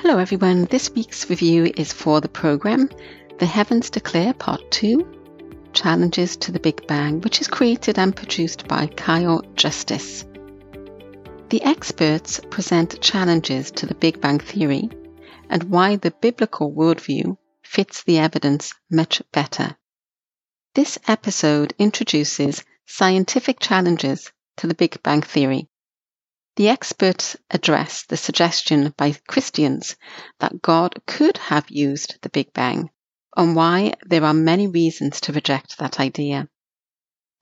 Hello, everyone. This week's review is for the program The Heavens Declare Part 2 Challenges to the Big Bang, which is created and produced by Kyle Justice. The experts present challenges to the Big Bang Theory and why the biblical worldview fits the evidence much better. This episode introduces scientific challenges to the Big Bang Theory. The experts address the suggestion by Christians that God could have used the Big Bang and why there are many reasons to reject that idea.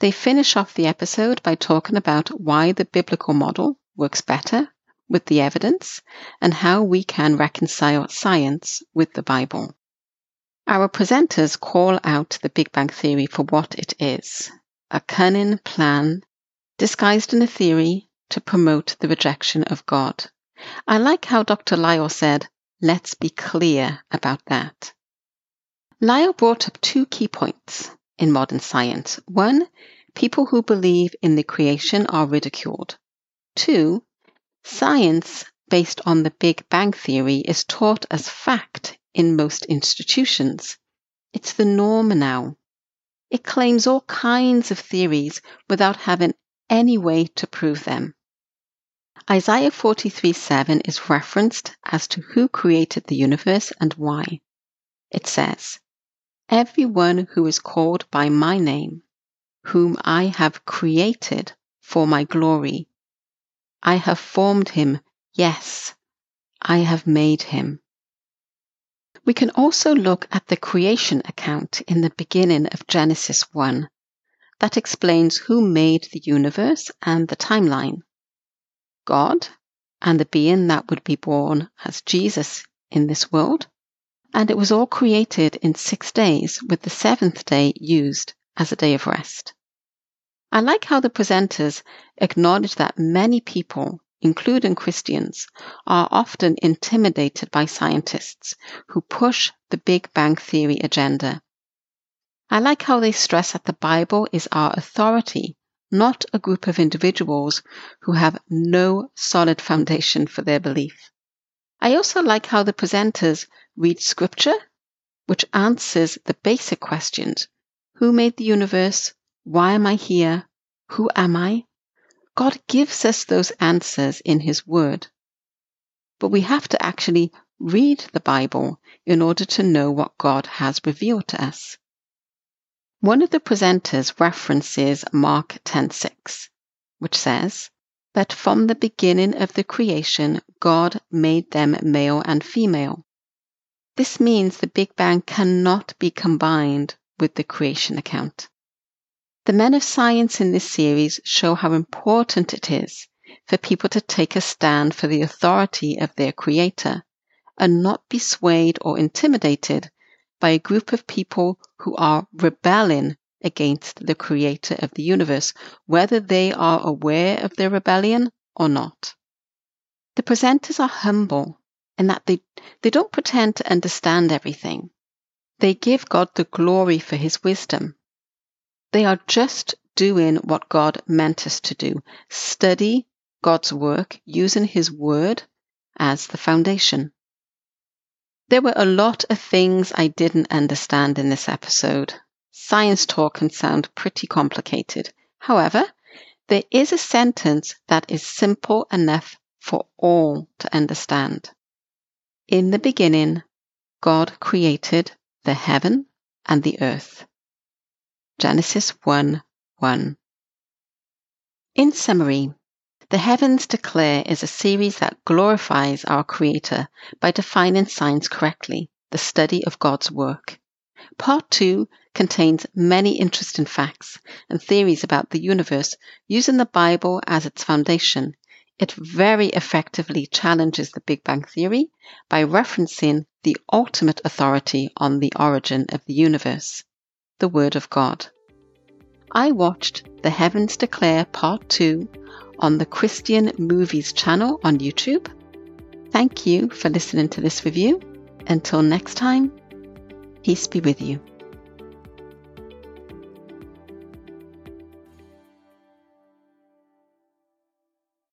They finish off the episode by talking about why the biblical model works better with the evidence and how we can reconcile science with the Bible. Our presenters call out the Big Bang Theory for what it is a cunning plan disguised in a theory to promote the rejection of God. I like how Dr. Lisle said, let's be clear about that. Lisle brought up two key points in modern science. One, people who believe in the creation are ridiculed. Two, science based on the Big Bang Theory is taught as fact in most institutions. It's the norm now. It claims all kinds of theories without having any way to prove them. Isaiah 43 7 is referenced as to who created the universe and why. It says, Everyone who is called by my name, whom I have created for my glory, I have formed him, yes, I have made him. We can also look at the creation account in the beginning of Genesis 1 that explains who made the universe and the timeline. God and the being that would be born as Jesus in this world. And it was all created in six days, with the seventh day used as a day of rest. I like how the presenters acknowledge that many people, including Christians, are often intimidated by scientists who push the Big Bang Theory agenda. I like how they stress that the Bible is our authority not a group of individuals who have no solid foundation for their belief. I also like how the presenters read scripture, which answers the basic questions Who made the universe? Why am I here? Who am I? God gives us those answers in His Word. But we have to actually read the Bible in order to know what God has revealed to us. One of the presenters references Mark 10:6, which says, "But from the beginning of the creation God made them male and female." This means the Big Bang cannot be combined with the creation account. The men of science in this series show how important it is for people to take a stand for the authority of their creator and not be swayed or intimidated by a group of people who are rebelling against the creator of the universe, whether they are aware of their rebellion or not. The presenters are humble in that they, they don't pretend to understand everything. They give God the glory for his wisdom. They are just doing what God meant us to do study God's work using his word as the foundation. There were a lot of things I didn't understand in this episode. Science talk can sound pretty complicated. However, there is a sentence that is simple enough for all to understand. In the beginning, God created the heaven and the earth. Genesis 1 1. In summary, the Heavens Declare is a series that glorifies our Creator by defining science correctly, the study of God's work. Part 2 contains many interesting facts and theories about the universe using the Bible as its foundation. It very effectively challenges the Big Bang Theory by referencing the ultimate authority on the origin of the universe, the Word of God. I watched The Heavens Declare Part 2 on the Christian Movies channel on YouTube. Thank you for listening to this review. Until next time, peace be with you.